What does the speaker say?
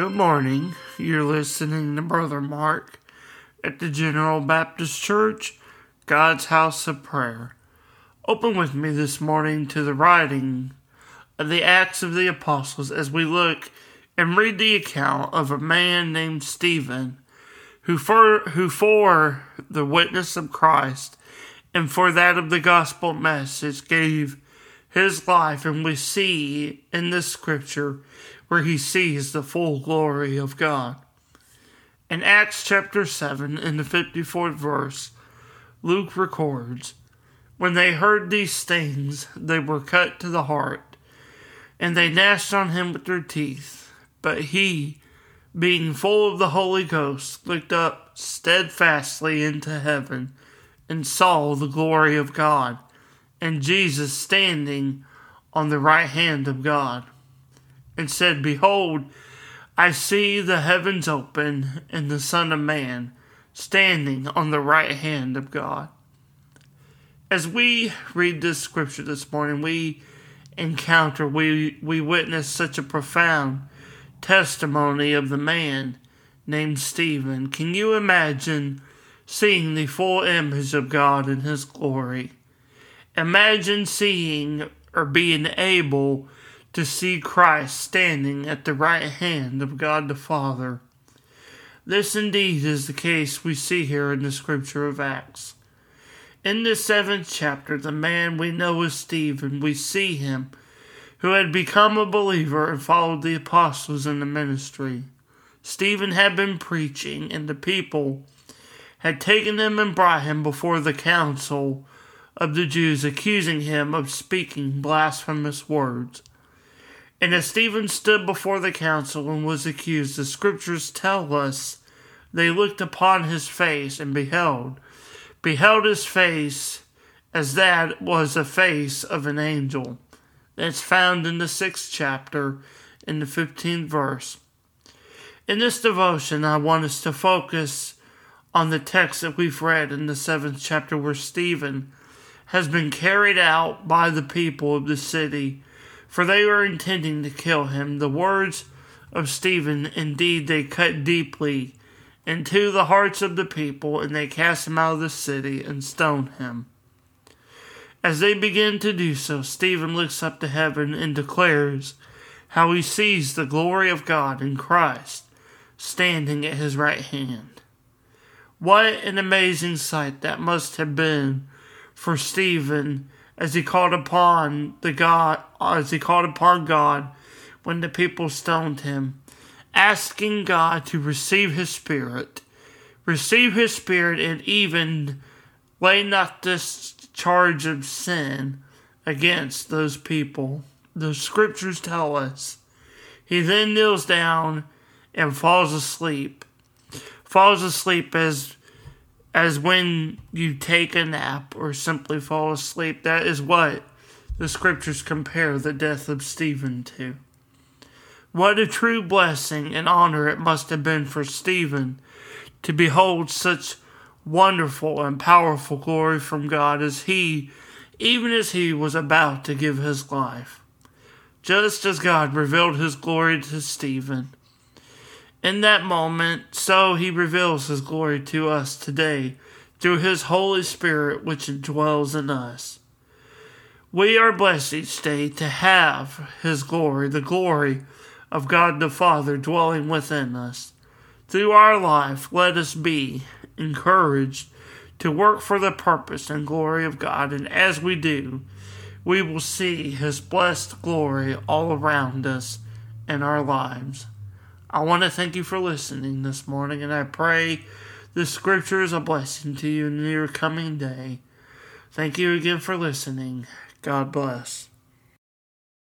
Good morning. You're listening to Brother Mark at the General Baptist Church, God's House of Prayer. Open with me this morning to the writing of the Acts of the Apostles as we look and read the account of a man named Stephen who for, who for the witness of Christ and for that of the gospel message gave his life, and we see in this scripture where he sees the full glory of God. In Acts chapter 7, in the 54th verse, Luke records, When they heard these things, they were cut to the heart, and they gnashed on him with their teeth. But he, being full of the Holy Ghost, looked up steadfastly into heaven and saw the glory of God, and Jesus standing on the right hand of God, and said, Behold, I see the heavens open, and the Son of Man standing on the right hand of God. As we read this scripture this morning, we encounter, we, we witness such a profound testimony of the man named Stephen. Can you imagine seeing the full image of God in His glory. Imagine seeing or being able to see Christ standing at the right hand of God the Father. This indeed is the case we see here in the scripture of Acts. In the seventh chapter, the man we know as Stephen, we see him who had become a believer and followed the apostles in the ministry. Stephen had been preaching, and the people had taken him and brought him before the council of the Jews, accusing him of speaking blasphemous words. And as Stephen stood before the council and was accused, the scriptures tell us they looked upon his face and beheld, beheld his face as that was the face of an angel. That's found in the sixth chapter, in the fifteenth verse. In this devotion, I want us to focus on the text that we've read in the seventh chapter where Stephen has been carried out by the people of the city, for they were intending to kill him. The words of Stephen, indeed, they cut deeply into the hearts of the people, and they cast him out of the city and stoned him. As they begin to do so, Stephen looks up to heaven and declares how he sees the glory of God in Christ standing at his right hand. What an amazing sight that must have been for Stephen as he called upon the God as he called upon God when the people stoned him, asking God to receive his spirit, receive his spirit and even lay not this charge of sin against those people. The scriptures tell us. He then kneels down and falls asleep falls asleep as as when you take a nap or simply fall asleep. That is what the scriptures compare the death of Stephen to. What a true blessing and honor it must have been for Stephen to behold such wonderful and powerful glory from God as he, even as he was about to give his life. Just as God revealed his glory to Stephen, in that moment, so he reveals his glory to us today through his Holy Spirit which dwells in us. We are blessed each day to have his glory, the glory of God the Father dwelling within us. Through our life, let us be encouraged to work for the purpose and glory of God, and as we do, we will see his blessed glory all around us in our lives. I want to thank you for listening this morning, and I pray the scripture is a blessing to you in your coming day. Thank you again for listening. God bless.